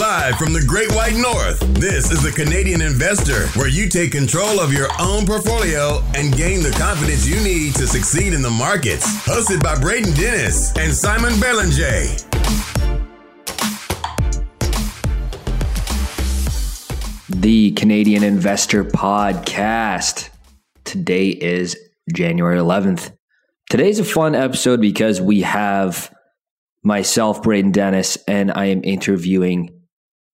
Live from the Great White North, this is the Canadian Investor, where you take control of your own portfolio and gain the confidence you need to succeed in the markets. Hosted by Braden Dennis and Simon Belanger. The Canadian Investor Podcast. Today is January 11th. Today's a fun episode because we have myself, Braden Dennis, and I am interviewing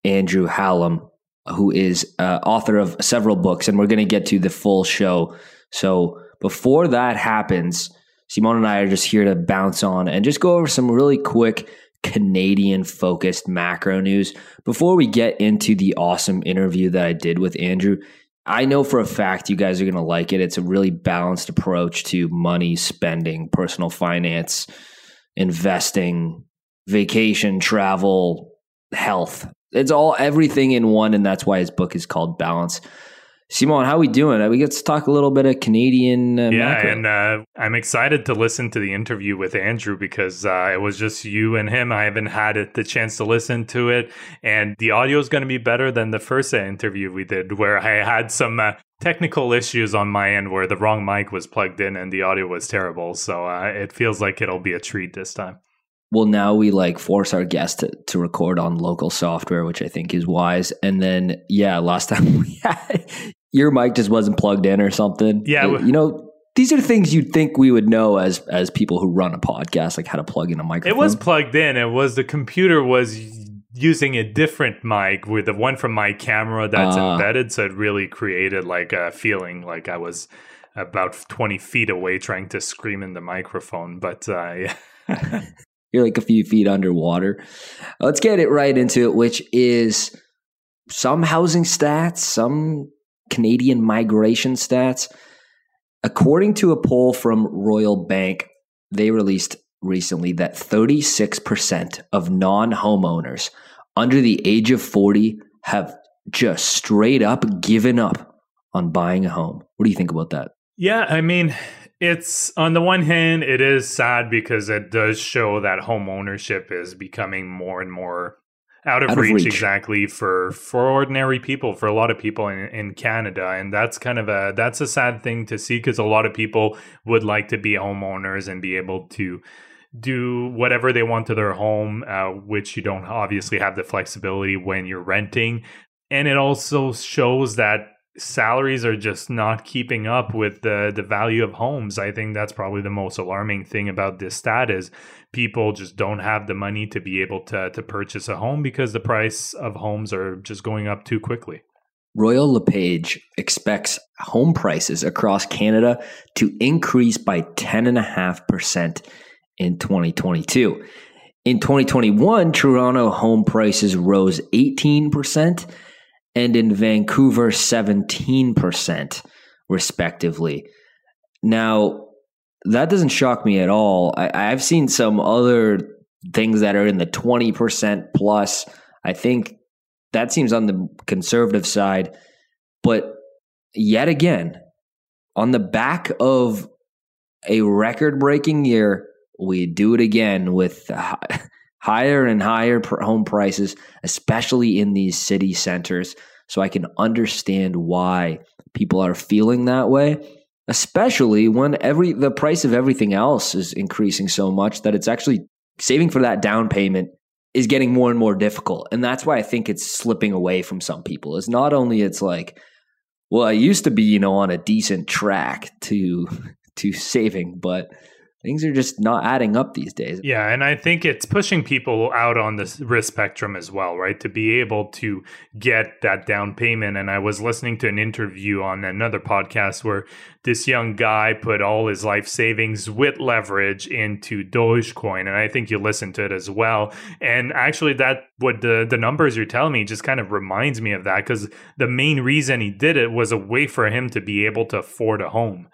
Andrew Hallam, who is uh, author of several books, and we're going to get to the full show. So before that happens, Simon and I are just here to bounce on and just go over some really quick Canadian focused macro news. Before we get into the awesome interview that I did with Andrew, I know for a fact you guys are going to like it. It's a really balanced approach to money, spending, personal finance, investing, vacation, travel, health. It's all everything in one, and that's why his book is called Balance. Simon, how we doing? We get to talk a little bit of Canadian. Uh, yeah, macro. and uh, I'm excited to listen to the interview with Andrew because uh, it was just you and him. I haven't had it, the chance to listen to it, and the audio is going to be better than the first interview we did, where I had some uh, technical issues on my end where the wrong mic was plugged in and the audio was terrible. So uh, it feels like it'll be a treat this time. Well, now we like force our guests to, to record on local software, which I think is wise. And then, yeah, last time we had your mic just wasn't plugged in or something. Yeah, Uh, you know, these are things you'd think we would know as as people who run a podcast, like how to plug in a microphone. It was plugged in. It was the computer was using a different mic with the one from my camera that's Ah. embedded, so it really created like a feeling like I was about 20 feet away trying to scream in the microphone. But uh, yeah. You're like a few feet underwater. Let's get it right into it, which is some housing stats, some Canadian migration stats. According to a poll from Royal Bank, they released recently that 36% of non homeowners under the age of 40 have just straight up given up on buying a home. What do you think about that? Yeah, I mean, it's on the one hand, it is sad because it does show that home ownership is becoming more and more out of, Out of reach, reach. exactly for for ordinary people, for a lot of people in, in Canada, and that's kind of a that's a sad thing to see because a lot of people would like to be homeowners and be able to do whatever they want to their home, uh, which you don't obviously have the flexibility when you're renting. And it also shows that salaries are just not keeping up with the the value of homes. I think that's probably the most alarming thing about this stat is people just don't have the money to be able to to purchase a home because the price of homes are just going up too quickly. Royal LePage expects home prices across Canada to increase by 10.5% in 2022. In 2021, Toronto home prices rose 18%, and in Vancouver, 17%, respectively. Now, that doesn't shock me at all. I, I've seen some other things that are in the 20% plus. I think that seems on the conservative side. But yet again, on the back of a record breaking year, we do it again with higher and higher home prices, especially in these city centers. So I can understand why people are feeling that way, especially when every the price of everything else is increasing so much that it's actually saving for that down payment is getting more and more difficult. And that's why I think it's slipping away from some people. Is not only it's like, well, I used to be, you know, on a decent track to to saving, but things are just not adding up these days. Yeah, and I think it's pushing people out on the risk spectrum as well, right? To be able to get that down payment. And I was listening to an interview on another podcast where this young guy put all his life savings with leverage into Dogecoin. And I think you listened to it as well. And actually, that what the, the numbers you're telling me just kind of reminds me of that because the main reason he did it was a way for him to be able to afford a home.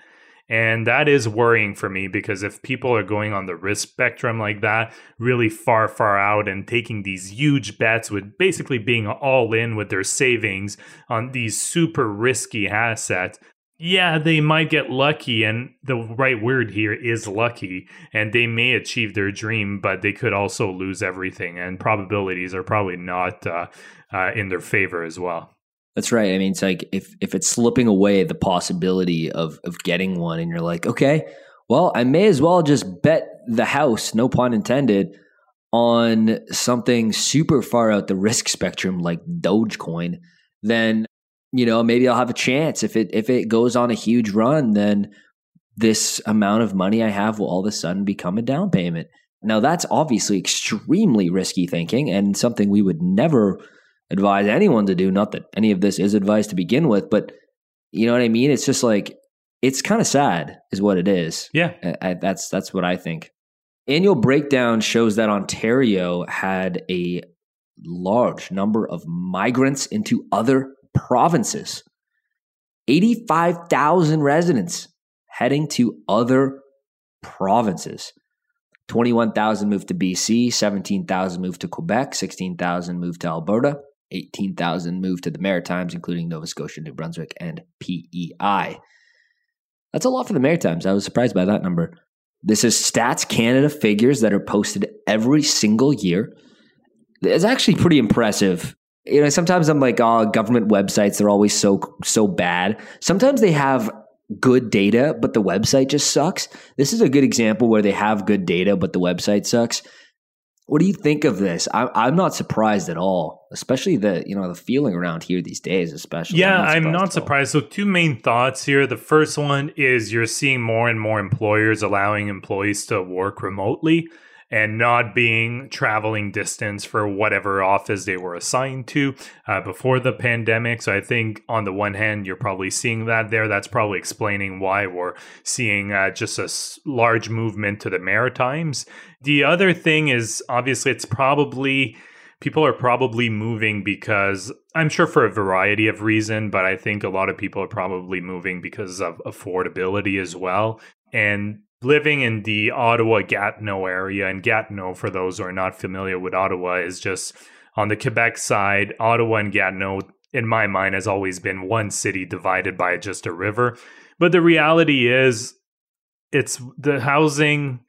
And that is worrying for me because if people are going on the risk spectrum like that, really far, far out and taking these huge bets with basically being all in with their savings on these super risky assets, yeah, they might get lucky, and the right word here is lucky, and they may achieve their dream, but they could also lose everything, and probabilities are probably not uh, uh, in their favor as well. That's right. I mean, it's like if if it's slipping away the possibility of of getting one, and you're like, okay, well, I may as well just bet the house, no pun intended, on something super far out the risk spectrum like Dogecoin, then you know, maybe I'll have a chance. If it if it goes on a huge run, then this amount of money I have will all of a sudden become a down payment. Now that's obviously extremely risky thinking and something we would never advise anyone to do. Not that any of this is advice to begin with, but you know what I mean? It's just like it's kind of sad, is what it is. Yeah, I, I, that's that's what I think. Annual breakdown shows that Ontario had a large number of migrants into other provinces. 85,000 residents heading to other provinces. 21,000 moved to BC, 17,000 moved to Quebec, 16,000 moved to Alberta, 18,000 moved to the Maritimes, including Nova Scotia, New Brunswick, and PEI. That's a lot for the Maritimes. I was surprised by that number. This is Stats Canada figures that are posted every single year. It's actually pretty impressive you know sometimes i'm like oh government websites they're always so so bad sometimes they have good data but the website just sucks this is a good example where they have good data but the website sucks what do you think of this I, i'm not surprised at all especially the you know the feeling around here these days especially yeah i'm not, I'm not surprised so two main thoughts here the first one is you're seeing more and more employers allowing employees to work remotely and not being traveling distance for whatever office they were assigned to uh, before the pandemic. So I think on the one hand, you're probably seeing that there. That's probably explaining why we're seeing uh, just a large movement to the Maritimes. The other thing is obviously it's probably people are probably moving because I'm sure for a variety of reason, but I think a lot of people are probably moving because of affordability as well. And living in the Ottawa Gatineau area, and Gatineau, for those who are not familiar with Ottawa, is just on the Quebec side. Ottawa and Gatineau, in my mind, has always been one city divided by just a river. But the reality is, it's the housing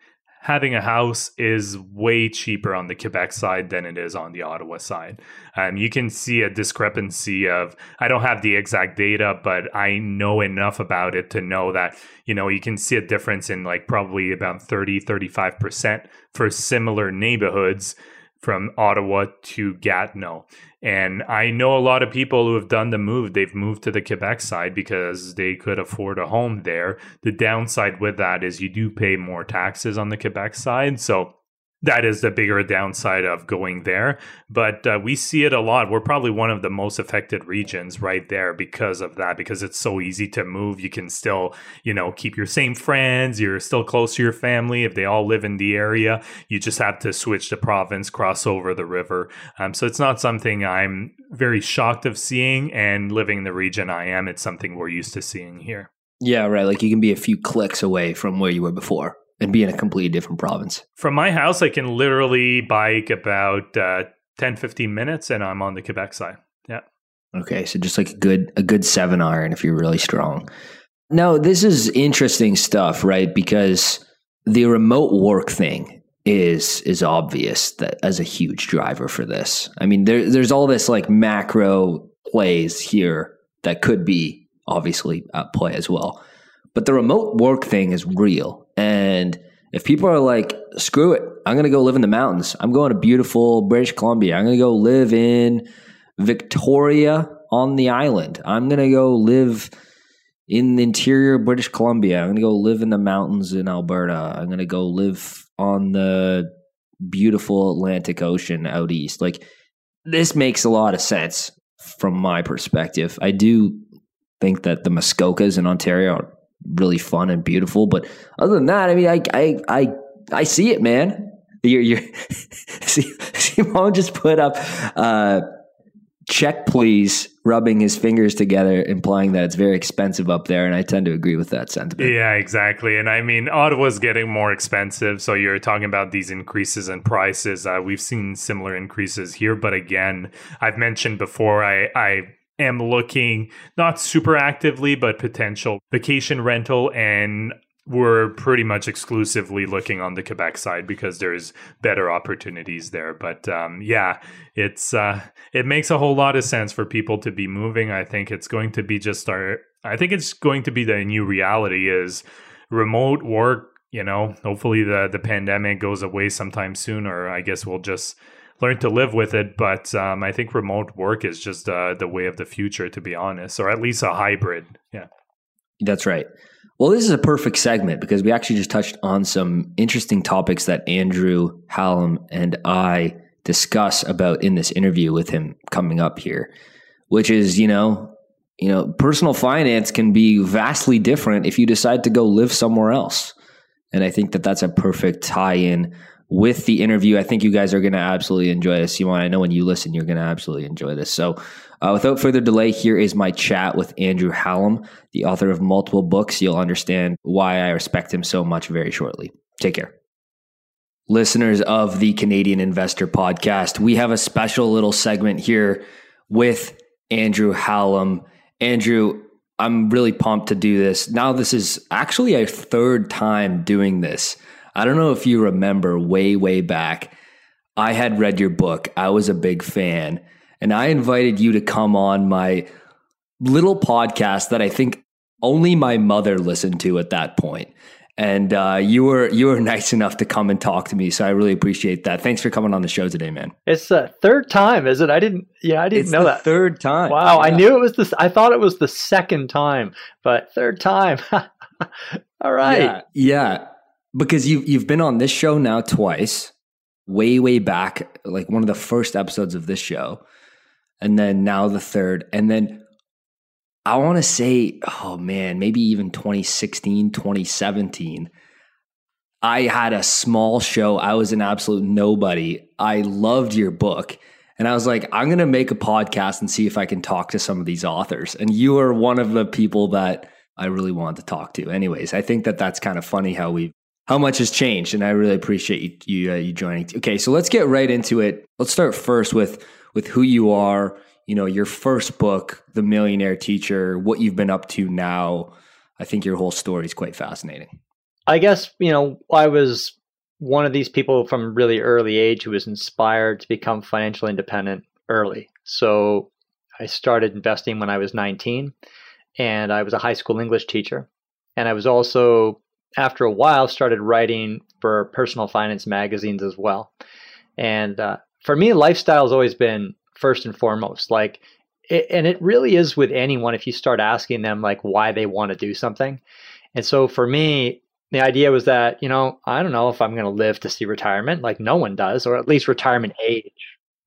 having a house is way cheaper on the Quebec side than it is on the Ottawa side. Um, you can see a discrepancy of, I don't have the exact data, but I know enough about it to know that, you know, you can see a difference in like probably about 30, 35% for similar neighborhoods from Ottawa to Gatineau. And I know a lot of people who have done the move. They've moved to the Quebec side because they could afford a home there. The downside with that is you do pay more taxes on the Quebec side. So that is the bigger downside of going there. But uh, we see it a lot. We're probably one of the most affected regions right there because of that, because it's so easy to move. You can still, you know, keep your same friends. You're still close to your family. If they all live in the area, you just have to switch the province, cross over the river. Um, so it's not something I'm very shocked of seeing. And living in the region I am, it's something we're used to seeing here. Yeah, right. Like you can be a few clicks away from where you were before and be in a completely different province. From my house, I can literally bike about uh, 10, 15 minutes and I'm on the Quebec side. Yeah. Okay. So just like a good, a good seven iron if you're really strong. Now, this is interesting stuff, right? Because the remote work thing is is obvious that as a huge driver for this. I mean, there, there's all this like macro plays here that could be obviously at play as well. But the remote work thing is real. And if people are like, screw it, I'm going to go live in the mountains. I'm going to beautiful British Columbia. I'm going to go live in Victoria on the island. I'm going to go live in the interior British Columbia. I'm going to go live in the mountains in Alberta. I'm going to go live on the beautiful Atlantic Ocean out east. Like, this makes a lot of sense from my perspective. I do think that the Muskokas in Ontario are really fun and beautiful. But other than that, I mean, I I I, I see it, man. You're, you're Simon just put up uh, check please rubbing his fingers together implying that it's very expensive up there and i tend to agree with that sentiment yeah exactly and i mean ottawa's getting more expensive so you're talking about these increases in prices uh, we've seen similar increases here but again i've mentioned before i i am looking not super actively, but potential vacation rental and we're pretty much exclusively looking on the Quebec side because there's better opportunities there. But um, yeah, it's uh, it makes a whole lot of sense for people to be moving. I think it's going to be just our. I think it's going to be the new reality is remote work. You know, hopefully the the pandemic goes away sometime soon, or I guess we'll just learn to live with it. But um, I think remote work is just uh, the way of the future, to be honest, or at least a hybrid. Yeah, that's right. Well, this is a perfect segment because we actually just touched on some interesting topics that Andrew Hallam and I discuss about in this interview with him coming up here, which is, you know, you know, personal finance can be vastly different if you decide to go live somewhere else. And I think that that's a perfect tie in with the interview. I think you guys are going to absolutely enjoy this. Simon, I know when you listen, you're going to absolutely enjoy this. So, uh, without further delay, here is my chat with Andrew Hallam, the author of multiple books. You'll understand why I respect him so much very shortly. Take care. Listeners of the Canadian Investor Podcast, we have a special little segment here with Andrew Hallam. Andrew, I'm really pumped to do this. Now, this is actually a third time doing this. I don't know if you remember way, way back. I had read your book, I was a big fan and I invited you to come on my little podcast that I think only my mother listened to at that point. And uh, you were you were nice enough to come and talk to me, so I really appreciate that. Thanks for coming on the show today, man. It's the third time, is it? I didn't. Yeah, I didn't it's know that. Third time. Wow, yeah. I knew it was the. I thought it was the second time, but third time. All right. Yeah, yeah, because you you've been on this show now twice, way way back, like one of the first episodes of this show and then now the third. And then I want to say, oh man, maybe even 2016, 2017. I had a small show. I was an absolute nobody. I loved your book. And I was like, I'm going to make a podcast and see if I can talk to some of these authors. And you are one of the people that I really wanted to talk to. Anyways, I think that that's kind of funny how we how much has changed, and I really appreciate you you, uh, you joining. Okay, so let's get right into it. Let's start first with with who you are, you know, your first book, The Millionaire Teacher, what you've been up to now. I think your whole story is quite fascinating. I guess, you know, I was one of these people from really early age who was inspired to become financially independent early. So I started investing when I was 19 and I was a high school English teacher. And I was also, after a while, started writing for personal finance magazines as well. And uh, for me, lifestyle has always been first and foremost. Like, it, and it really is with anyone if you start asking them like why they want to do something. And so for me, the idea was that you know I don't know if I'm going to live to see retirement. Like no one does, or at least retirement age.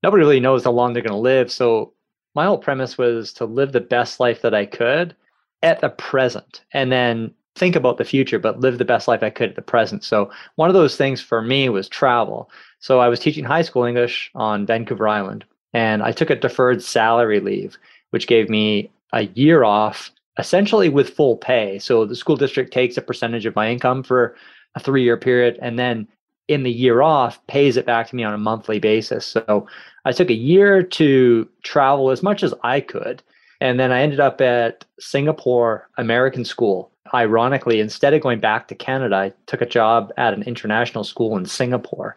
Nobody really knows how long they're going to live. So my whole premise was to live the best life that I could at the present, and then think about the future, but live the best life I could at the present. So one of those things for me was travel. So I was teaching high school English on Vancouver Island, and I took a deferred salary leave, which gave me a year off, essentially with full pay. So the school district takes a percentage of my income for a three year period, and then in the year off pays it back to me on a monthly basis. So I took a year to travel as much as I could. And then I ended up at Singapore American School. Ironically, instead of going back to Canada, I took a job at an international school in Singapore.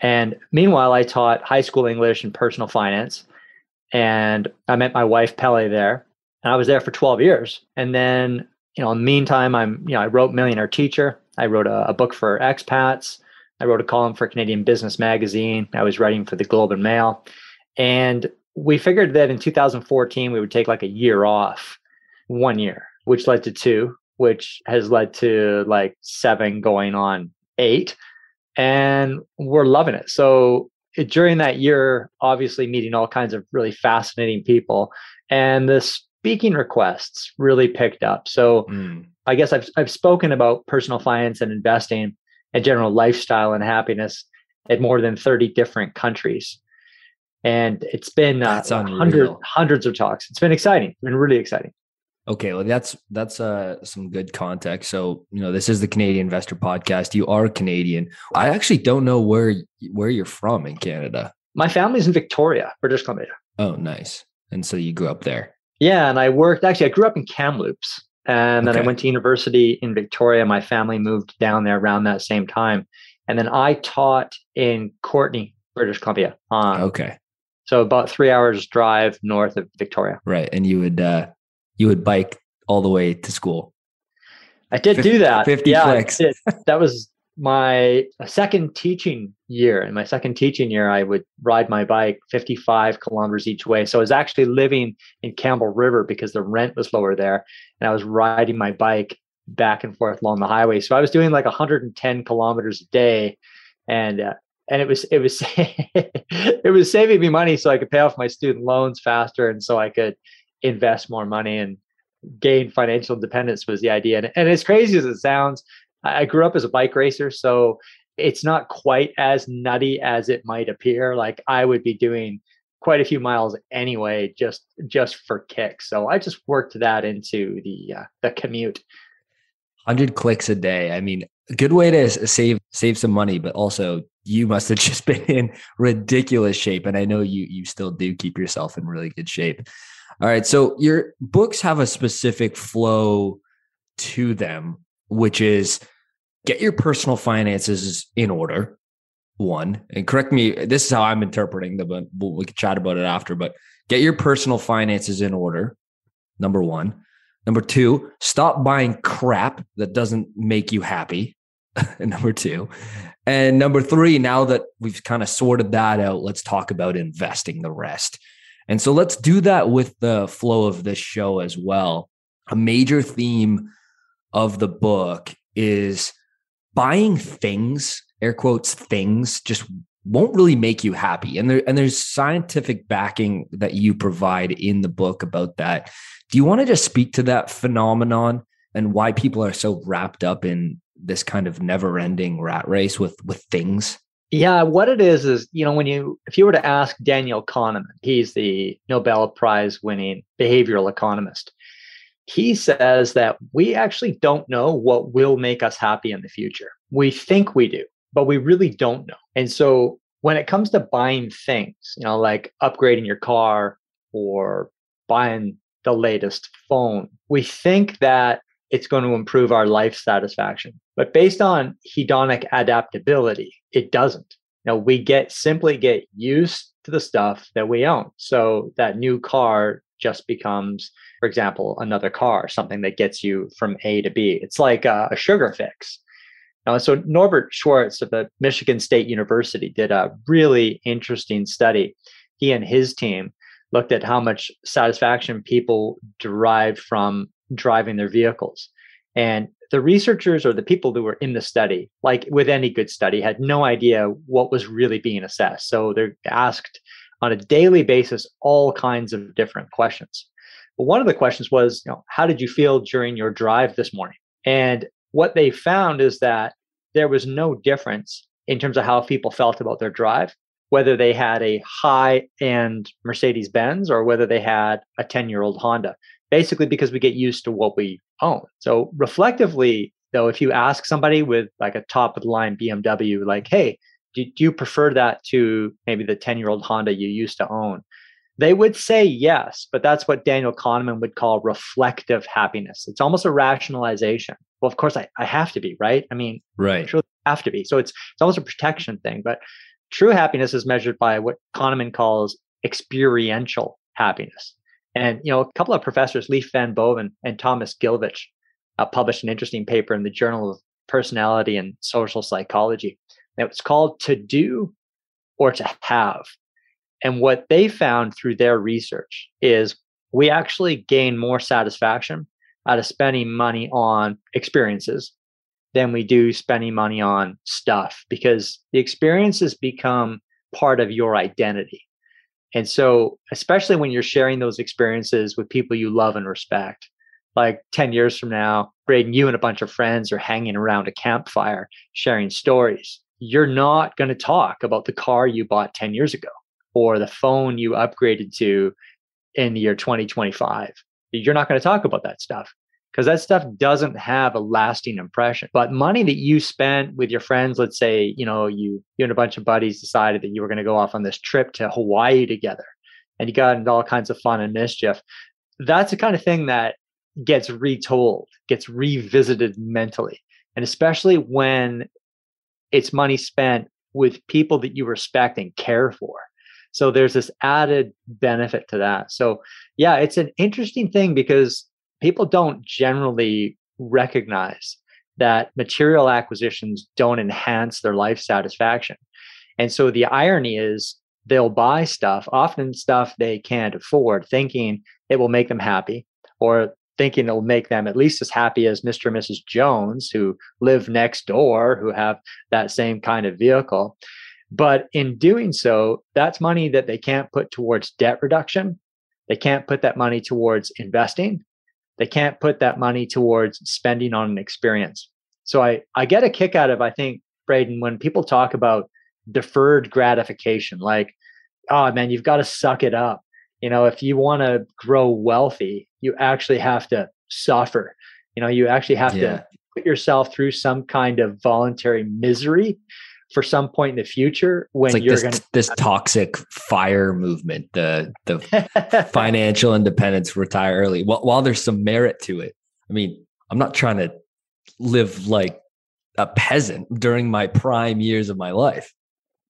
And meanwhile, I taught high school English and personal finance. And I met my wife, Pele, there. And I was there for 12 years. And then, you know, in the meantime, I'm, you know, I wrote Millionaire Teacher. I wrote a, a book for expats. I wrote a column for Canadian Business Magazine. I was writing for the Globe and Mail. And we figured that in 2014, we would take like a year off, one year, which led to two, which has led to like seven going on eight and we're loving it. So it, during that year, obviously meeting all kinds of really fascinating people, and the speaking requests really picked up. So mm. I guess I've I've spoken about personal finance and investing and general lifestyle and happiness at more than 30 different countries. And it's been uh, hundreds hundreds of talks. It's been exciting. It's been really exciting. Okay, well that's that's uh some good context. So, you know, this is the Canadian Investor podcast. You are Canadian. I actually don't know where where you're from in Canada. My family's in Victoria, British Columbia. Oh, nice. And so you grew up there. Yeah, and I worked actually. I grew up in Kamloops, and then Okay. I went to university in Victoria. My family moved down there around that same time, and then I taught in Courtenay, British Columbia. Um, Okay. So about three hours drive north of Victoria. Right. And you would uh you would bike all the way to school. I did Fif- do that. 50 yeah, did. That was my second teaching year. In my second teaching year, I would ride my bike 55 kilometers each way. So I was actually living in Campbell River because the rent was lower there. And I was riding my bike back and forth along the highway. So I was doing like 110 kilometers a day. And, uh, and it was it was it was saving me money so I could pay off my student loans faster and so I could invest more money and gain financial independence was the idea. And, and as crazy as it sounds, I grew up as a bike racer, so it's not quite as nutty as it might appear. Like I would be doing quite a few miles anyway, just just for kicks. So I just worked that into the uh, the commute. 100 clicks a day. I mean, a good way to save save some money, but also you must have just been in ridiculous shape and I know you you still do keep yourself in really good shape. All right, so your books have a specific flow to them, which is get your personal finances in order. One, and correct me, this is how I'm interpreting them, but we can chat about it after. But get your personal finances in order. Number one. Number two, stop buying crap that doesn't make you happy. number two. And number three, now that we've kind of sorted that out, let's talk about investing the rest. And so let's do that with the flow of this show as well. A major theme of the book is buying things, air quotes, things just won't really make you happy. And there and there's scientific backing that you provide in the book about that. Do you want to just speak to that phenomenon and why people are so wrapped up in this kind of never-ending rat race with with things? Yeah, what it is is, you know, when you if you were to ask Daniel Kahneman, he's the Nobel Prize winning behavioral economist. He says that we actually don't know what will make us happy in the future. We think we do, but we really don't know. And so when it comes to buying things, you know, like upgrading your car or buying the latest phone, we think that it's going to improve our life satisfaction. But based on hedonic adaptability, it doesn't. Know, we get simply get used to the stuff that we own. So that new car just becomes, for example, another car, something that gets you from A to B. It's like a, a sugar fix. Now, so Norbert Schwarz of the Michigan State University did a really interesting study. He and his team looked at how much satisfaction people derive from driving their vehicles. And the researchers or the people who were in the study, like with any good study, had no idea what was really being assessed. So they're asked on a daily basis all kinds of different questions. But one of the questions was, you know, how did you feel during your drive this morning? And what they found is that there was no difference in terms of how people felt about their drive, whether they had a high end Mercedes Benz or whether they had a 10 year old Honda basically because we get used to what we own. So reflectively, though, if you ask somebody with like a top of the line BMW, like, hey, do, do you prefer that to maybe the 10 year old Honda you used to own? They would say yes, but that's what Daniel Kahneman would call reflective happiness. It's almost a rationalization. Well, of course, I, I have to be, right? I mean, Right. Sure, have to be. So it's it's almost a protection thing. But true happiness is measured by what Kahneman calls experiential happiness. And you know, a couple of professors, Leaf Van Boven and Thomas Gilovich, uh, published an interesting paper in the Journal of Personality and Social Psychology. And it's called "To Do or to Have." And what they found through their research is we actually gain more satisfaction out of spending money on experiences than we do spending money on stuff because the experiences become part of your identity. And so, especially when you're sharing those experiences with people you love and respect, like 10 years from now, Braden, you and a bunch of friends are hanging around a campfire sharing stories. You're not going to talk about the car you bought 10 years ago or the phone you upgraded to in the year 2025. You're not going to talk about that stuff because that stuff doesn't have a lasting impression. But money that you spent with your friends, let's say, you know, you you and a bunch of buddies decided that you were going to go off on this trip to Hawaii together and you got into all kinds of fun and mischief. that's the kind of thing that gets retold, gets revisited mentally. And especially when it's money spent with people that you respect and care for. So there's this added benefit to that. So yeah, it's an interesting thing because people don't generally recognize that material acquisitions don't enhance their life satisfaction. And so the irony is they'll buy stuff, often stuff they can't afford, thinking it will make them happy or thinking it'll make them at least as happy as Mr. and Mrs. Jones, who live next door, who have that same kind of vehicle. But in doing so, that's money that they can't put towards debt reduction. They can't put that money towards investing. They can't put that money towards spending on an experience. So I, I get a kick out of, I think, Braden, when people talk about deferred gratification, like, oh man, you've got to suck it up. You know, if you want to grow wealthy, you actually have to suffer. You know, you actually have yeah. to put yourself through some kind of voluntary misery for some point in the future when like you're going to this toxic fire movement the the financial independence retire early while, while there's some merit to it i mean i'm not trying to live like a peasant during my prime years of my life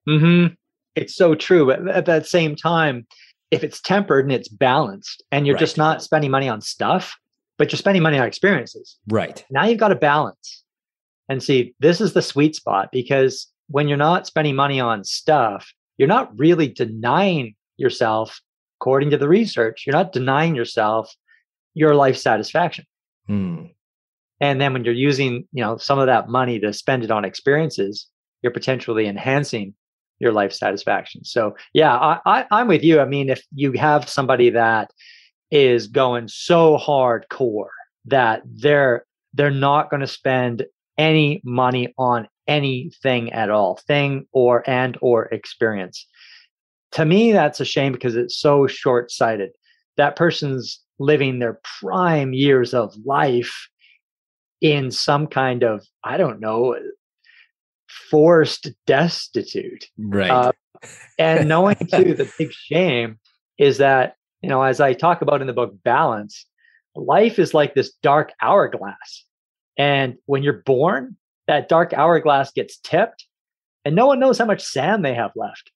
mm-hmm. it's so true but at that same time if it's tempered and it's balanced and you're right. just not spending money on stuff but you're spending money on experiences right now you've got a balance and see this is the sweet spot because when you're not spending money on stuff, you're not really denying yourself, according to the research, you're not denying yourself your life satisfaction. Hmm. And then when you're using, you know, some of that money to spend it on experiences, you're potentially enhancing your life satisfaction. So yeah, I, I, I'm with you. I mean, if you have somebody that is going so hardcore that they're they're not going to spend any money on anything at all thing or and or experience. To me that's a shame because it's so short-sighted. That person's living their prime years of life in some kind of i don't know forced destitute right. uh, and knowing too the big shame is that you know as i talk about in the book balance life is like this dark hourglass. And when you're born that dark hourglass gets tipped and no one knows how much sand they have left.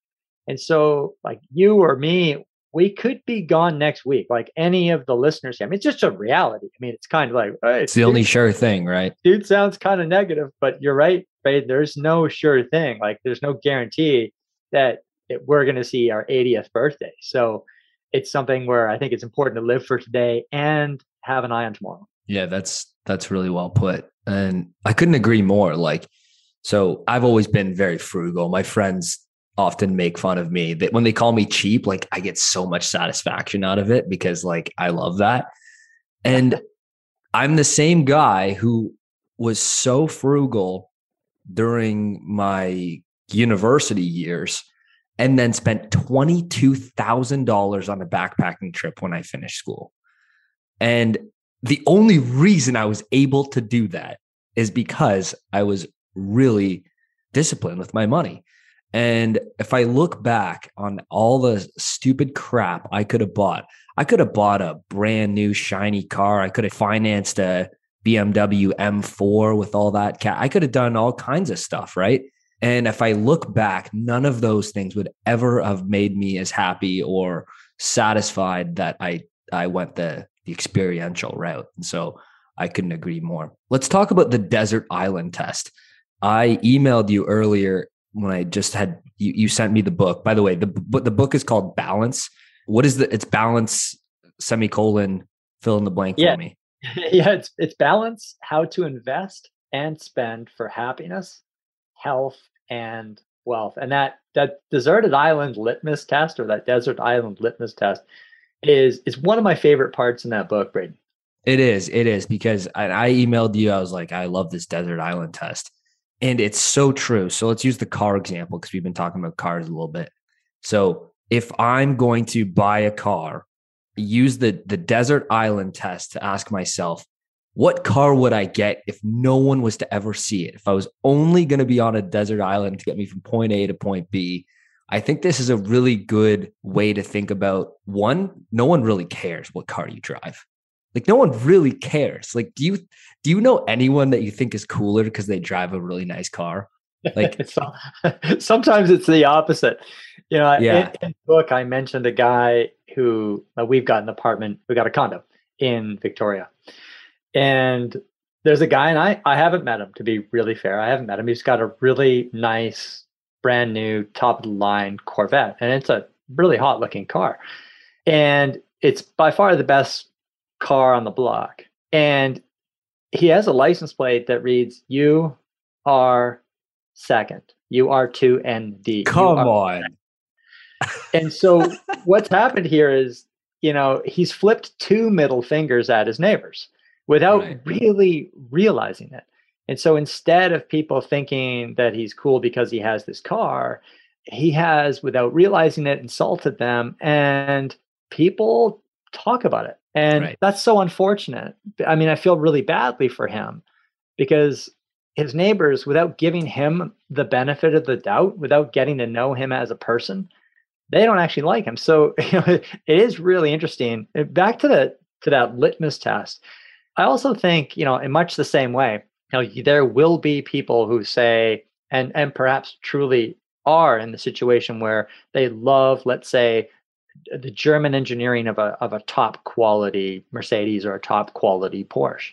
And so, like you or me, we could be gone next week, like any of the listeners. I mean, it's just a reality. I mean, it's kind of like hey, it's the dude, only sure thing, right? Dude sounds kind of negative, but you're right, right? There's no sure thing. Like, there's no guarantee that it, we're going to see our 80th birthday. So, it's something where I think it's important to live for today and have an eye on tomorrow. Yeah, that's that's really well put. And I couldn't agree more. Like, so I've always been very frugal. My friends often make fun of me that when they call me cheap, like I get so much satisfaction out of it because like I love that. And I'm the same guy who was so frugal during my university years and then spent $22,000 on a backpacking trip when I finished school. And the only reason I was able to do that is because I was really disciplined with my money. And if I look back on all the stupid crap I could have bought, I could have bought a brand new shiny car. I could have financed a BMW M4 with all that. I could have done all kinds of stuff, right? And if I look back, none of those things would ever have made me as happy or satisfied that I I went the the experiential route. And so I couldn't agree more. Let's talk about the desert island test. I emailed you earlier when I just had you, you sent me the book. By the way, the but the book is called Balance. What is the it's balance semicolon fill in the blank yeah. for me. yeah, it's it's balance how to invest and spend for happiness, health, and wealth. And that that deserted island litmus test or that desert island litmus test is is one of my favorite parts in that book, Braden. It is. It is because I, I emailed you. I was like, I love this desert island test, and it's so true. So let's use the car example because we've been talking about cars a little bit. So if I'm going to buy a car, use the the desert island test to ask myself, what car would I get if no one was to ever see it? If I was only going to be on a desert island to get me from point A to point B, I think this is a really good way to think about one, no one really cares what car you drive. Like no one really cares. Like do you do you know anyone that you think is cooler because they drive a really nice car? Like sometimes it's the opposite. You know, yeah. in, in the book I mentioned a guy who uh, we've got an apartment, we got a condo in Victoria. And there's a guy and I I haven't met him to be really fair. I haven't met him. He's got a really nice brand new top of the line Corvette and it's a really hot looking car. And it's by far the best car on the block. And he has a license plate that reads you are second. You are two and D. Come on. and so what's happened here is, you know, he's flipped two middle fingers at his neighbors without right. really realizing it. And so instead of people thinking that he's cool because he has this car, he has, without realizing it, insulted them. And people talk about it. And right. that's so unfortunate. I mean, I feel really badly for him because his neighbors, without giving him the benefit of the doubt, without getting to know him as a person, they don't actually like him. So you know, it is really interesting. Back to the to that litmus test. I also think, you know, in much the same way, you know, there will be people who say, and and perhaps truly are in the situation where they love, let's say, the German engineering of a of a top quality Mercedes or a top quality Porsche,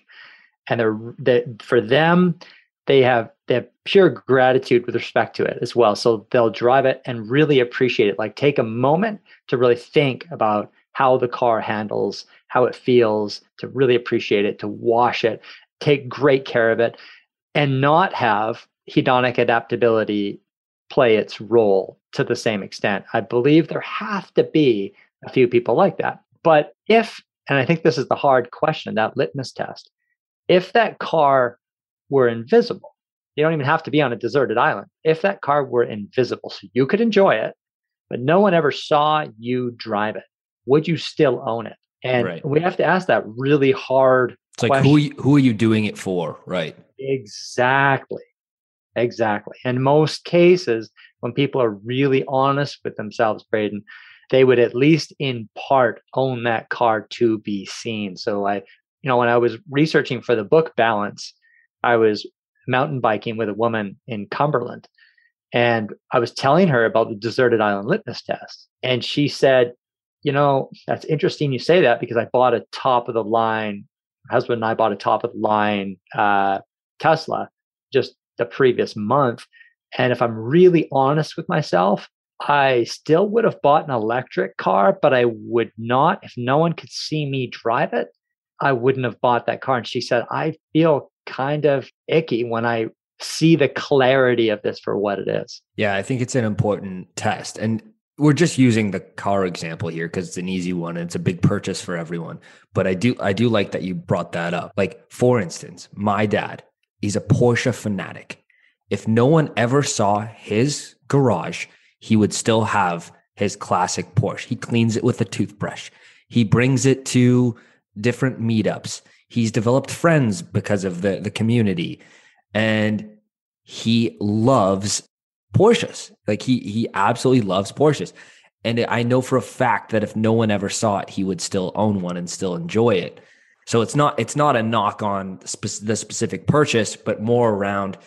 and they're they, for them they have they have pure gratitude with respect to it as well. So they'll drive it and really appreciate it. Like take a moment to really think about how the car handles, how it feels, to really appreciate it, to wash it, take great care of it, and not have hedonic adaptability play its role to the same extent. I believe there have to be a few people like that. But if, and I think this is the hard question, that litmus test, if that car were invisible, you don't even have to be on a deserted island. If that car were invisible, so you could enjoy it, but no one ever saw you drive it, would you still own it? And right. we have to ask that really hard. It's like who who are you doing it for, right? Exactly. Exactly. In most cases, when people are really honest with themselves, Braden, they would at least in part own that car to be seen. So I, you know, when I was researching for the book Balance, I was mountain biking with a woman in Cumberland. And I was telling her about the deserted island litmus test. And she said, You know, that's interesting you say that because I bought a top of the line, husband and I bought a top of the line uh, Tesla just the previous month. And if I'm really honest with myself, I still would have bought an electric car, but I would not, if no one could see me drive it, I wouldn't have bought that car. And she said, I feel kind of icky when I see the clarity of this for what it is. Yeah, I think it's an important test. And we're just using the car example here because it's an easy one and it's a big purchase for everyone. But I do I do like that you brought that up. Like for instance, my dad, he's a Porsche fanatic. If no one ever saw his garage, he would still have his classic Porsche. He cleans it with a toothbrush. He brings it to different meetups. He's developed friends because of the, the community. And he loves Porsches. Like he he absolutely loves Porsches. And I know for a fact that if no one ever saw it, he would still own one and still enjoy it. So it's not it's not a knock on the specific purchase, but more around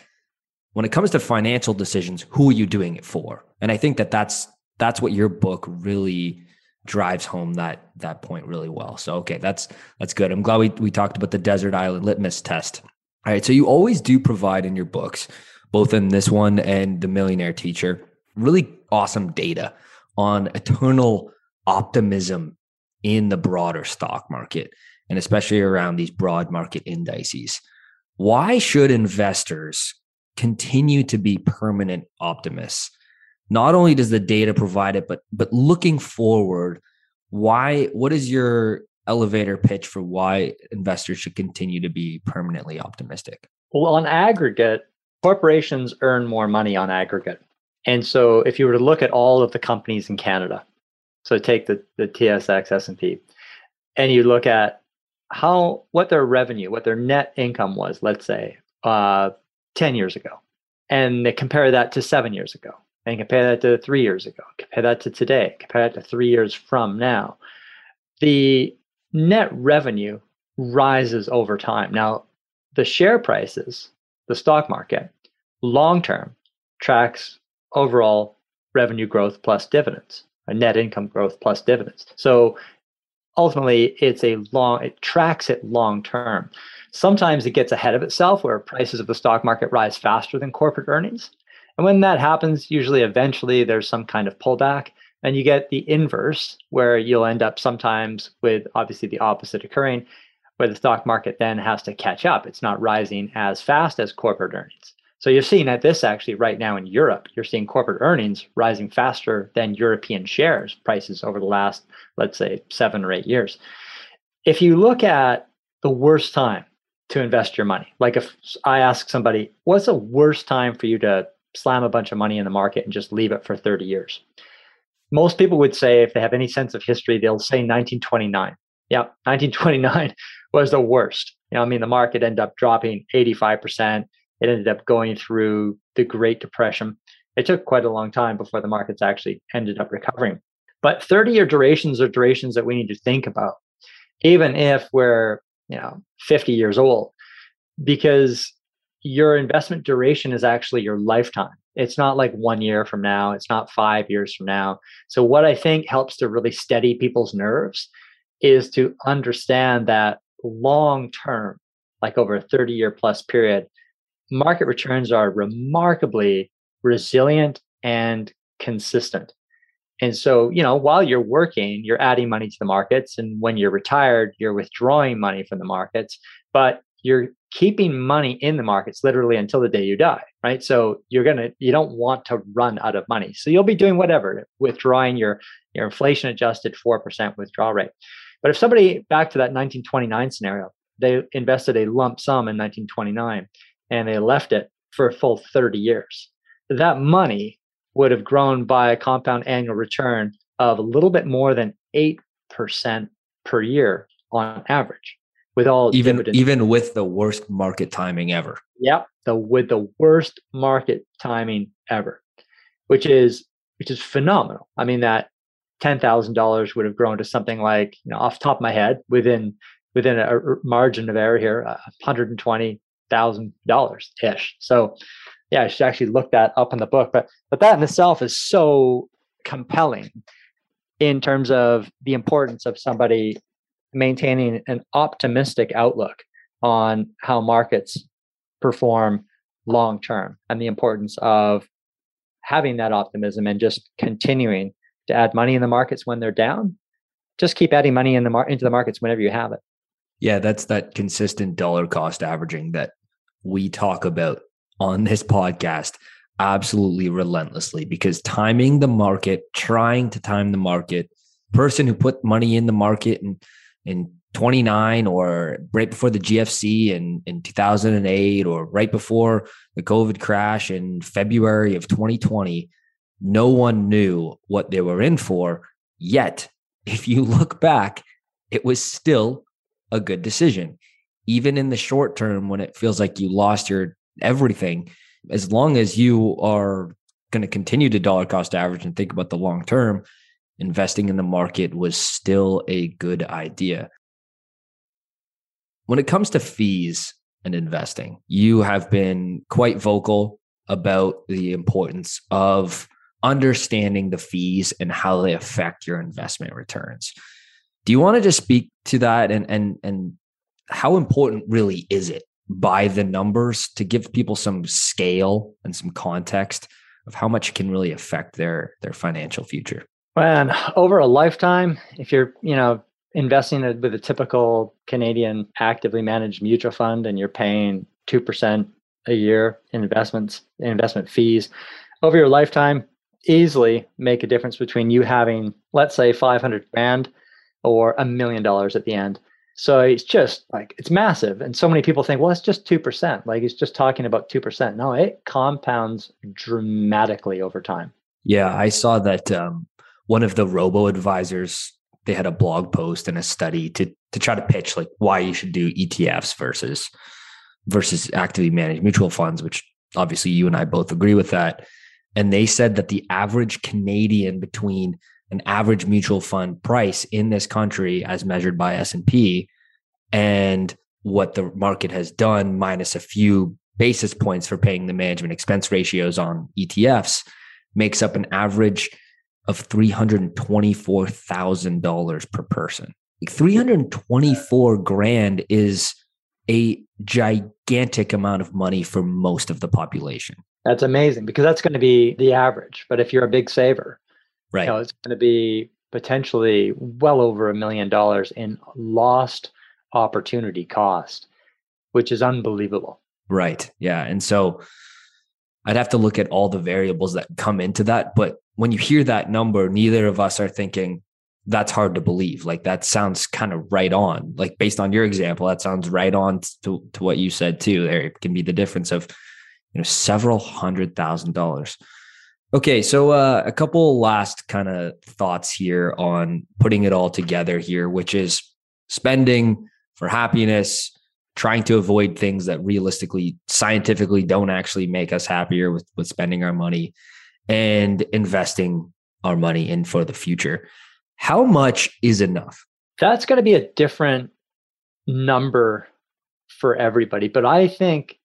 when it comes to financial decisions, who are you doing it for? And I think that that's that's what your book really drives home that that point really well. So okay, that's that's good. I'm glad we we talked about the desert island litmus test. All right, so you always do provide in your books, both in this one and the Millionaire Teacher, really awesome data on eternal optimism in the broader stock market and especially around these broad market indices. Why should investors continue to be permanent optimists? not only does the data provide it, but but looking forward, why what is your elevator pitch for why investors should continue to be permanently optimistic? Well, on aggregate, corporations earn more money on aggregate. And so if you were to look at all of the companies in Canada, so take the, the TSX S&P, and you look at how what their revenue, what their net income was, let's say, uh, 10 years ago, and they compare that to seven years ago and compare that to three years ago, compare that to today, compare that to three years from now, the net revenue rises over time. Now, the share prices, the stock market, long term tracks overall revenue growth plus dividends, a net income growth plus dividends. So ultimately, it's a long, it tracks it long term. Sometimes it gets ahead of itself where prices of the stock market rise faster than corporate earnings. And when that happens, usually eventually there's some kind of pullback. And you get the inverse, where you'll end up sometimes with obviously the opposite occurring, where the stock market then has to catch up. It's not rising as fast as corporate earnings. So you're seeing at this actually right now in Europe. You're seeing corporate earnings rising faster than European shares prices over the last, let's say, seven or eight years. If you look at the worst time to invest your money, like if I ask somebody, what's the worst time for you to slam a bunch of money in the market and just leave it for 30 years? most people would say, if they have any sense of history, they'll say 1929. Yeah, 1929 was the worst. You know, I mean, the market ended up dropping 85%. It ended up going through the Great Depression. It took quite a long time before the markets actually ended up recovering. But 30 year durations are durations that we need to think about, even if we're, you know, 50 years old, because your investment duration is actually your lifetime. It's not like one year from now, it's not five years from now. So, what I think helps to really steady people's nerves is to understand that long term, like over a 30 year plus period, market returns are remarkably resilient and consistent. And so, you know, while you're working, you're adding money to the markets. And when you're retired, you're withdrawing money from the markets. But you're keeping money in the markets literally until the day you die right so you're going to you don't want to run out of money so you'll be doing whatever withdrawing your your inflation adjusted 4% withdrawal rate but if somebody back to that 1929 scenario they invested a lump sum in 1929 and they left it for a full 30 years that money would have grown by a compound annual return of a little bit more than 8% per year on average with all even dividends. even with the worst market timing ever. Yep, the with the worst market timing ever, which is which is phenomenal. I mean that ten thousand dollars would have grown to something like you know off top of my head within within a margin of error here, one hundred and twenty thousand dollars ish. So yeah, I should actually look that up in the book. But but that in itself is so compelling in terms of the importance of somebody maintaining an optimistic outlook on how markets perform long term and the importance of having that optimism and just continuing to add money in the markets when they're down just keep adding money in the mar- into the markets whenever you have it yeah that's that consistent dollar cost averaging that we talk about on this podcast absolutely relentlessly because timing the market trying to time the market person who put money in the market in, in 29 or right before the GFC in, in 2008 or right before the COVID crash in February of 2020, no one knew what they were in for. Yet, if you look back, it was still a good decision. Even in the short term, when it feels like you lost your everything, as long as you are going to continue to dollar cost average and think about the long term, investing in the market was still a good idea. When it comes to fees and investing, you have been quite vocal about the importance of understanding the fees and how they affect your investment returns. Do you want to just speak to that and and and how important really is it by the numbers to give people some scale and some context of how much can really affect their their financial future? Well, over a lifetime, if you're, you know, investing with a typical Canadian actively managed mutual fund and you're paying 2% a year in investments, investment fees, over your lifetime, easily make a difference between you having, let's say, 500 grand or a million dollars at the end. So it's just like it's massive. And so many people think, well, it's just 2%. Like he's just talking about 2%. No, it compounds dramatically over time. Yeah, I saw that um, one of the robo advisors they had a blog post and a study to to try to pitch like why you should do ETFs versus versus actively managed mutual funds, which obviously you and I both agree with that. and they said that the average Canadian between an average mutual fund price in this country as measured by S&P and what the market has done minus a few basis points for paying the management expense ratios on ETFs makes up an average of $324,000 per person. Like 324 grand is a gigantic amount of money for most of the population. That's amazing because that's going to be the average. But if you're a big saver, right, you know, it's going to be potentially well over a million dollars in lost opportunity cost, which is unbelievable. Right. Yeah. And so I'd have to look at all the variables that come into that. But when you hear that number, neither of us are thinking that's hard to believe. Like that sounds kind of right on. Like based on your example, that sounds right on to, to what you said too. There can be the difference of, you know, several hundred thousand dollars. Okay, so uh, a couple last kind of thoughts here on putting it all together here, which is spending for happiness, trying to avoid things that realistically, scientifically don't actually make us happier with, with spending our money and investing our money in for the future. How much is enough? That's going to be a different number for everybody. But I think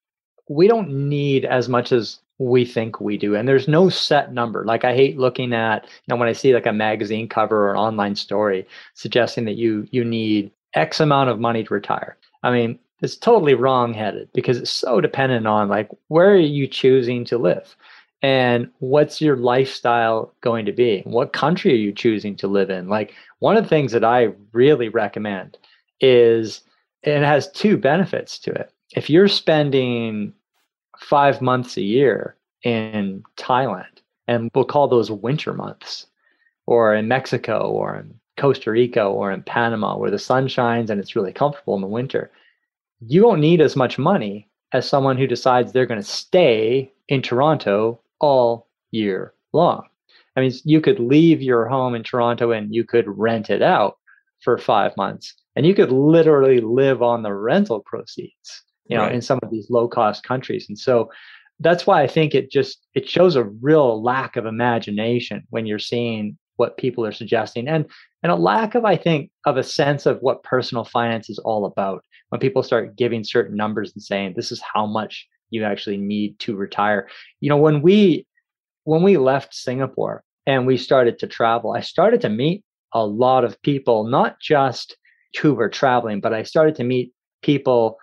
we don't need as much as we think we do. And there's no set number. Like I hate looking at, you know, when I see like a magazine cover or an online story suggesting that you you need X amount of money to retire. I mean, it's totally wrong headed because it's so dependent on like where are you choosing to live and what's your lifestyle going to be what country are you choosing to live in like one of the things that i really recommend is it has two benefits to it if you're spending five months a year in thailand and we'll call those winter months or in mexico or in costa rica or in panama where the sun shines and it's really comfortable in the winter you won't need as much money as someone who decides they're going to stay in Toronto all year long. I mean, you could leave your home in Toronto and you could rent it out for five months and you could literally live on the rental proceeds, you know, right. in some of these low cost countries. And so that's why I think it just it shows a real lack of imagination when you're seeing what people are suggesting and and a lack of i think of a sense of what personal finance is all about when people start giving certain numbers and saying this is how much you actually need to retire you know when we when we left singapore and we started to travel i started to meet a lot of people not just who were traveling but i started to meet people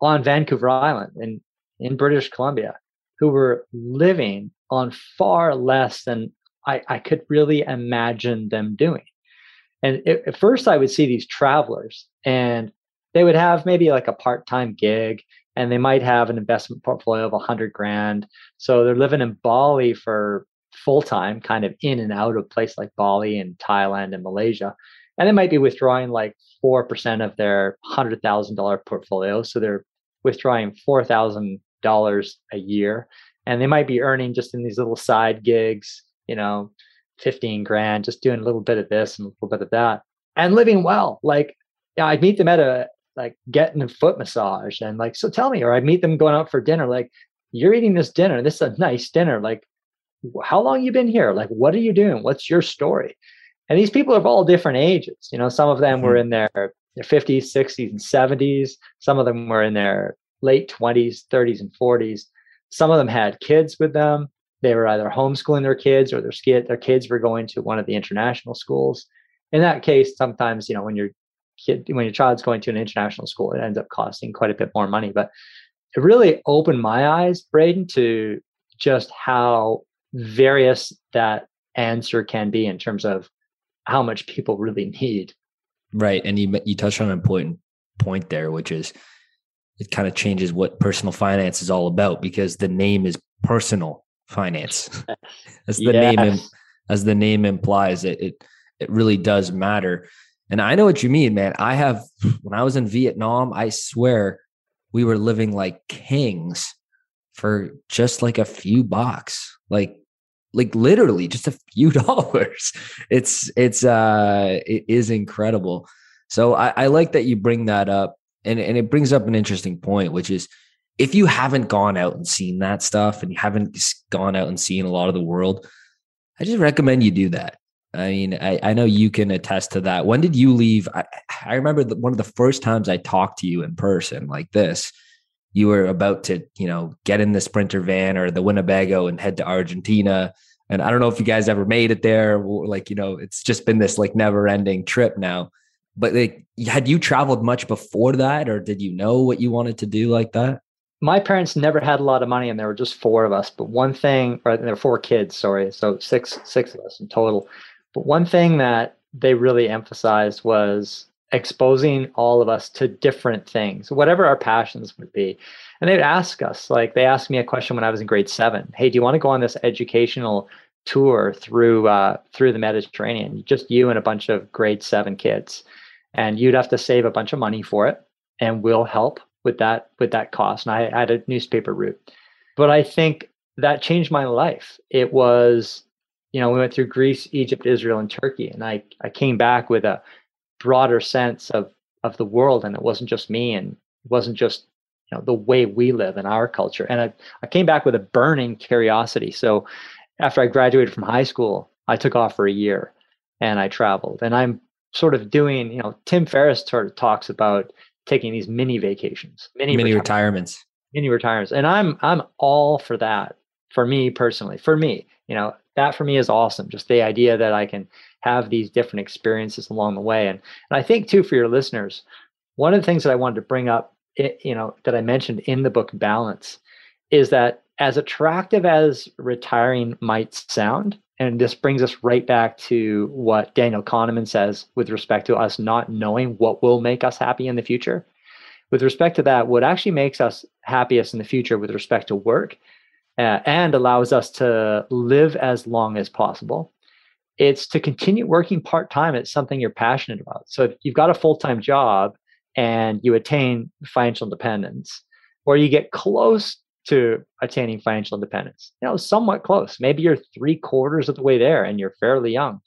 on vancouver island in in british columbia who were living on far less than I, I could really imagine them doing. And it, at first, I would see these travelers, and they would have maybe like a part-time gig, and they might have an investment portfolio of a hundred grand. So they're living in Bali for full time, kind of in and out of place like Bali and Thailand and Malaysia, and they might be withdrawing like four percent of their hundred thousand dollar portfolio. So they're withdrawing four thousand dollars a year, and they might be earning just in these little side gigs you know, 15 grand, just doing a little bit of this and a little bit of that and living well. Like, yeah, I'd meet them at a, like getting a foot massage and like, so tell me, or I'd meet them going out for dinner. Like, you're eating this dinner. This is a nice dinner. Like, how long you been here? Like, what are you doing? What's your story? And these people are of all different ages. You know, some of them mm-hmm. were in their, their 50s, 60s, and 70s. Some of them were in their late 20s, 30s, and 40s. Some of them had kids with them they were either homeschooling their kids or their their kids were going to one of the international schools. In that case, sometimes you know when your kid when your child's going to an international school, it ends up costing quite a bit more money. But it really opened my eyes, Braden, to just how various that answer can be in terms of how much people really need. Right, and you you touched on an important point there, which is it kind of changes what personal finance is all about because the name is personal finance as the yes. name as the name implies it, it it really does matter and i know what you mean man i have when i was in vietnam i swear we were living like kings for just like a few bucks like like literally just a few dollars it's it's uh it is incredible so i i like that you bring that up and and it brings up an interesting point which is if you haven't gone out and seen that stuff and you haven't gone out and seen a lot of the world, I just recommend you do that. I mean, I, I know you can attest to that. When did you leave? I, I remember the, one of the first times I talked to you in person like this. You were about to, you know, get in the Sprinter van or the Winnebago and head to Argentina. And I don't know if you guys ever made it there. Like, you know, it's just been this like never ending trip now. But like, had you traveled much before that, or did you know what you wanted to do like that? my parents never had a lot of money and there were just four of us but one thing or there were four kids sorry so six six of us in total but one thing that they really emphasized was exposing all of us to different things whatever our passions would be. And they'd ask us like they asked me a question when i was in grade seven hey do you want to go on this educational tour through uh, through the mediterranean just you and a bunch of grade seven kids? And you'd have to save a bunch of money for it and we'll help with that with that cost. And I, had a newspaper route. But i think that changed my life. It was you know we went through greece egypt israel and turkey and i i came back with a broader sense of of the world and it wasn't just me and it wasn't just you know the way we live in our culture. And i, I came back with a burning curiosity. So after i graduated from high school i took off for a year and i traveled. And i'm sort of doing you know tim ferriss sort of talks about taking these mini vacations, mini, mini retirements, mini retirements, and I'm I'm all for that. For me personally, for me, you know, that for me is awesome. Just the idea that I can have these different experiences along the way, and and I think too for your listeners, one of the things that I wanted to bring up, you know, that I mentioned in the book Balance, is that as attractive as retiring might sound, and this brings us right back to what Daniel Kahneman says with respect to us not knowing what will make us happy in the future. With respect to that, what actually makes us happiest in the future with respect to work uh, and allows us to live as long as possible, it's to continue working part time at something you're passionate about. So if you've got a full time job and you attain financial independence, or you get close to attaining financial independence. You know, somewhat close. Maybe you're three quarters of the way there and you're fairly young.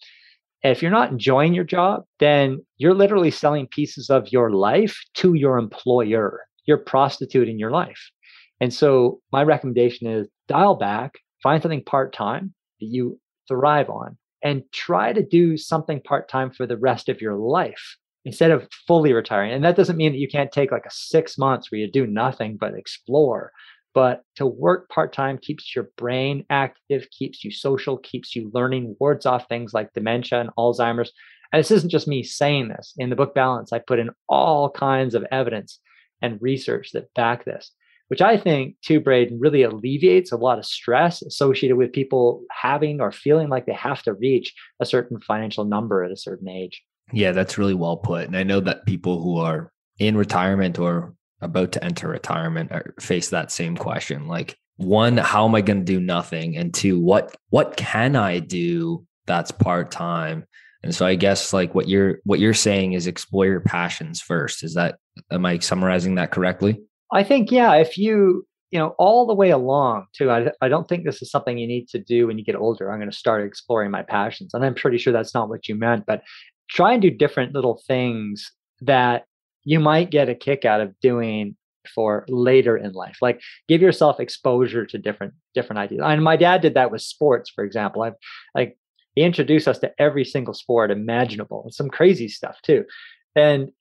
If you're not enjoying your job, then you're literally selling pieces of your life to your employer. You're prostituting your life. And so my recommendation is dial back, find something part time that you thrive on, and try to do something part time for the rest of your life instead of fully retiring. And that doesn't mean that you can't take like a six months where you do nothing but explore but to work part time keeps your brain active, keeps you social, keeps you learning, wards off things like dementia and Alzheimer's. And this isn't just me saying this. In the book Balance, I put in all kinds of evidence and research that back this, which I think, too, Braden, really alleviates a lot of stress associated with people having or feeling like they have to reach a certain financial number at a certain age. Yeah, that's really well put. And I know that people who are in retirement or about to enter retirement face that same question like one how am i going to do nothing and two what what can i do that's part-time and so i guess like what you're what you're saying is explore your passions first is that am i summarizing that correctly i think yeah if you you know all the way along too I, I don't think this is something you need to do when you get older. I'm going to start exploring my passions and i'm pretty sure that's not what you meant but try and do different little things that you might get a kick out of doing for later in life. Like give yourself exposure to different different ideas. And my dad did that with sports for example. I've like he introduced us to every single sport imaginable and some crazy stuff too. And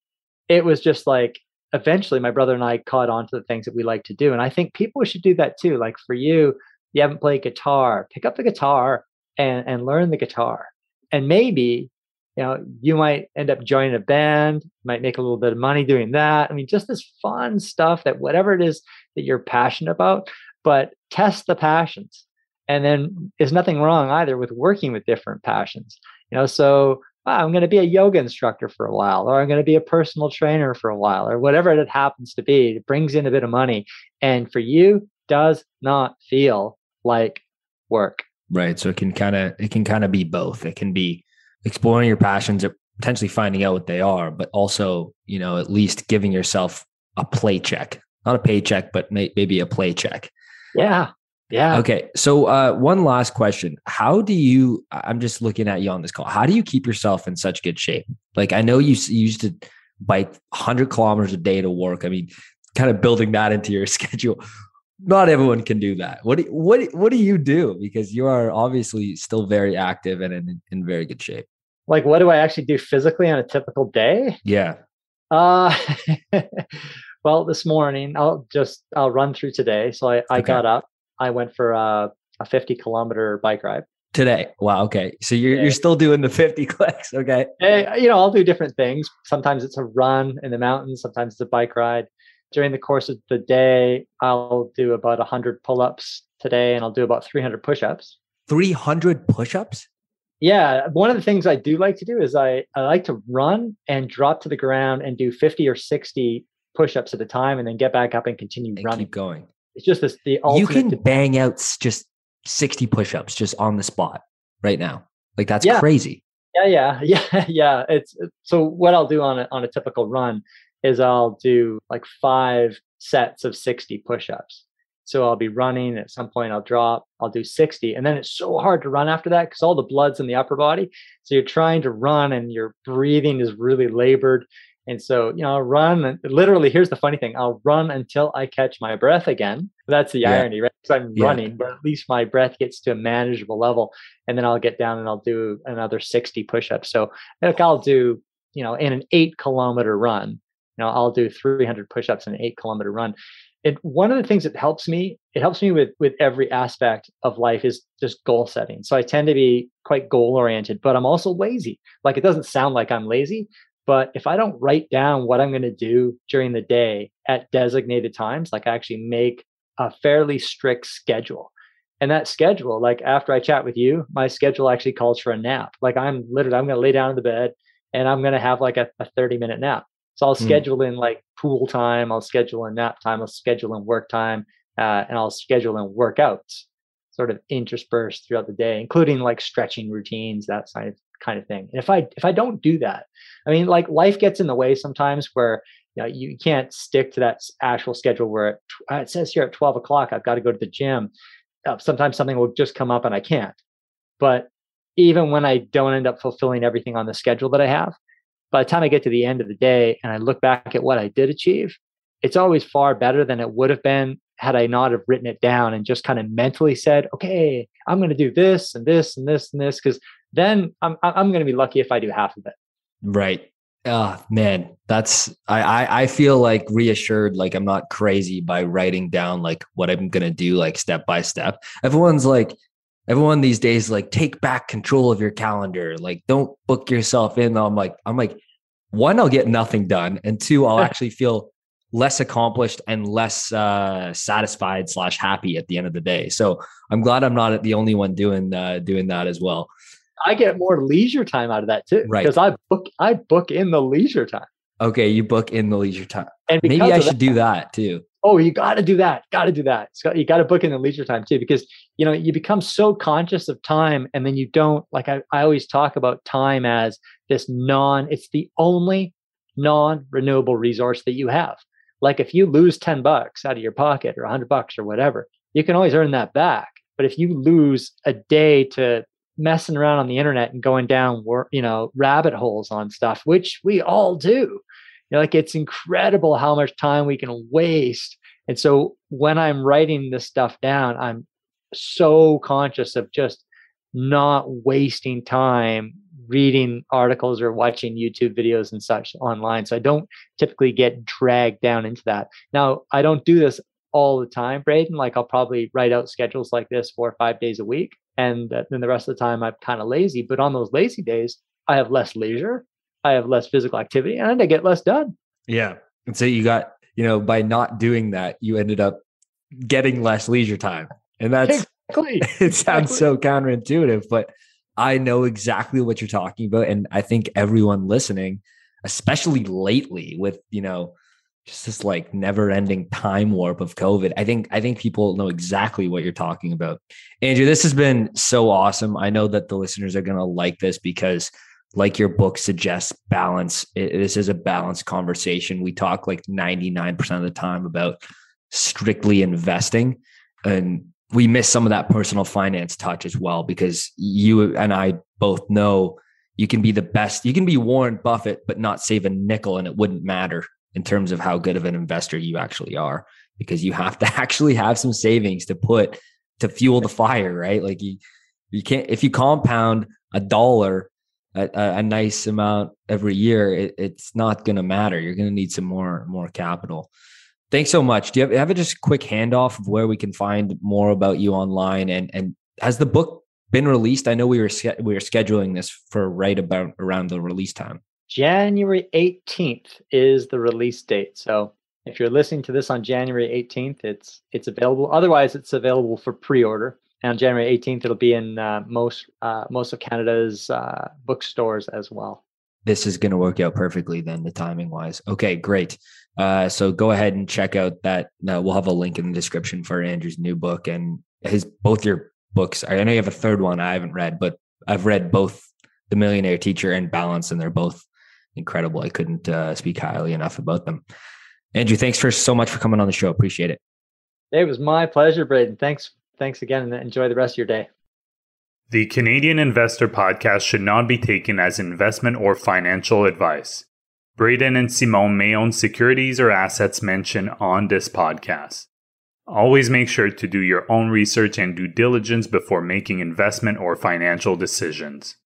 it was just like eventually my brother and i caught on to the things that we like to do and i think people should do that too like for you you haven't played guitar pick up the guitar and and learn the guitar and maybe you know you might end up joining a band might make a little bit of money doing that i mean just this fun stuff that whatever it is that you're passionate about but test the passions and then there's nothing wrong either with working with different passions you know so i'm going to be a yoga instructor for a while or i'm going to be a personal trainer for a while or whatever it happens to be it brings in a bit of money and for you does not feel like work right so it can kind of it can kind of be both it can be exploring your passions or potentially finding out what they are, but also, you know, at least giving yourself a play check, not a paycheck, but may, maybe a play check. Yeah. Yeah. Okay. So, uh, one last question. How do you, I'm just looking at you on this call. How do you keep yourself in such good shape? Like, I know you, you used to bike 100 kilometers a day to work. I mean, kind of building that into your schedule. Not everyone can do that. What do, what what do you do? Because you are obviously still very active and in, in very good shape. Like, what do I actually do physically on a typical day? Yeah. Uh, well, this morning I'll just I'll run through today. So I, I Okay. got up. I went for a, a 50 kilometer bike ride. Today. Wow. Okay. So you're Yeah. you're still doing the 50 clicks. Okay. Eh, you know, I'll do different things. Sometimes it's a run in the mountains. Sometimes it's a bike ride. During the course of the day, I'll do about 100 pull-ups today, and I'll do about 300 push-ups. 300 push-ups? Yeah, one of the things I do like to do is I, I like to run and drop to the ground and do 50 or 60 push-ups at a time, and then get back up and continue And running. keep going. It's just this the You can bang out just 60 push-ups just on the spot right now. Like that's Yeah. crazy. Yeah, yeah, yeah, yeah. It's uh, so what I'll do on a on a typical run is I'll do like five sets of 60 push-ups. So I'll be running at some point I'll drop, I'll do 60 and then it's so hard to run after that cuz all the blood's in the upper body. So you're trying to run and your breathing is really labored. And so, you know, I'll run literally here's the funny thing, I'll run until I catch my breath again. That's the Yeah. irony, right? Cuz I'm Yeah. running, but at least my breath gets to a manageable level and then I'll get down and I'll do another 60 push-ups. So like I'll do, you know, in an eight kilometer run, you know, I'll do 300 push-ups in an eight kilometer run. And one of the things that helps me, it helps me with with every aspect of life is just goal setting. So I tend to be quite goal oriented, but I'm also lazy. Like it doesn't sound like I'm lazy, but if I don't write down what I'm going to do during the day at designated times, like I actually make a fairly strict schedule. And that schedule, like after I chat with you, my schedule actually calls for a nap. Like I'm literally, I'm going to lay down in the bed and I'm going to have like a, a 30 minute nap. So I'll Hmm. schedule in like pool time, I'll schedule in nap time, I'll schedule in work time, uh, and I'll schedule in workouts sort of interspersed throughout the day, including like stretching routines, that of kind of thing. And if I if I don't do that, I mean, like life gets in the way sometimes where you know you can't stick to that actual schedule where it, uh, it says here at 12 o'clock I've got to go to the gym. Uh, sometimes something will just come up and I can't. But even when I don't end up fulfilling everything on the schedule that I have, by the time I get to the end of the day and I look back at what I did achieve, it's always far better than it would have been had I not have written it down and just kind of mentally said, okay, I'm going to do this and this and this and this. Cause then I'm, I'm going to be lucky if I do half of it. Right. Oh man, that's I, I I feel like reassured, like I'm not crazy by writing down like what I'm gonna do, like step by step. Everyone's like, everyone these days, like take back control of your calendar. Like, don't book yourself in. I'm like, I'm like, one, I'll get nothing done, and two, I'll actually feel less accomplished and less uh, satisfied slash happy at the end of the day. So I'm glad I'm not the only one doing uh, doing that as well. I get more leisure time out of that too. Right. Because I book, I book in the leisure time. Okay, you book in the leisure time. And Maybe I should that- do that too. oh you got to do that got to do that got- you got to book in the leisure time too because you know you become so conscious of time and then you don't like I, I always talk about time as this non it's the only non-renewable resource that you have like if you lose 10 bucks out of your pocket or 100 bucks or whatever you can always earn that back but if you lose a day to messing around on the internet and going down you know rabbit holes on stuff which we all do you know, like it's incredible how much time we can waste. And so when I'm writing this stuff down, I'm so conscious of just not wasting time reading articles or watching YouTube videos and such online. So I don't typically get dragged down into that. Now, I don't do this all the time, Braden. Like I'll probably write out schedules like this four or five days a week. And then the rest of the time I'm kind of lazy. But on those lazy days, I have less leisure. I have less physical activity and I get less done. Yeah. And so you got, you know, by not doing that, you ended up getting less leisure time. And that's Exactly. it sounds so counterintuitive, but I know exactly what you're talking about. And I think everyone listening, especially lately with, you know, just this like never ending time warp of COVID. I think I think people know exactly what you're talking about. Andrew, this has been so awesome. I know that the listeners are gonna like this because like your book suggests balance. It, this is a balanced conversation. We talk like 99% of the time about strictly investing and we miss some of that personal finance touch as well because you and I both know you can be the best. You can be Warren Buffett, but not save a nickel and it wouldn't matter. In terms of how good of an investor you actually are because you have to actually have some savings to put to fuel the fire, right? Like you you can't if you compound a dollar a, a nice amount every year, it, it's not going to matter. You're going to need some more more capital. Thanks so much. Do you have, have a just quick handoff of where we can find more about you online and and has the book been released? I know we were we were scheduling this for right about around the release time. January 18th is the release date. So if you're listening to this on January 18th, it's it's available. Otherwise, it's available for pre-order. And on January 18th, it'll be in uh, most uh, most of Canada's uh, bookstores as well. This is going to work out perfectly then, the timing wise. Okay, great. Uh, so go ahead and check out that. Uh, we'll have a link in the description for Andrew's new book and his both your books. I know you have a third one I haven't read, but I've read both The Millionaire Teacher and Balance, and they're both incredible. I couldn't uh, speak highly enough about them. Andrew, thanks for so much for coming on the show. Appreciate it. It was my pleasure, Braden. Thanks. Thanks again, and enjoy the rest of your day. The Canadian Investor Podcast should not be taken as investment or financial advice. Braden and Simon may own securities or assets mentioned on this podcast. Always make sure to do your own research and due diligence before making investment or financial decisions.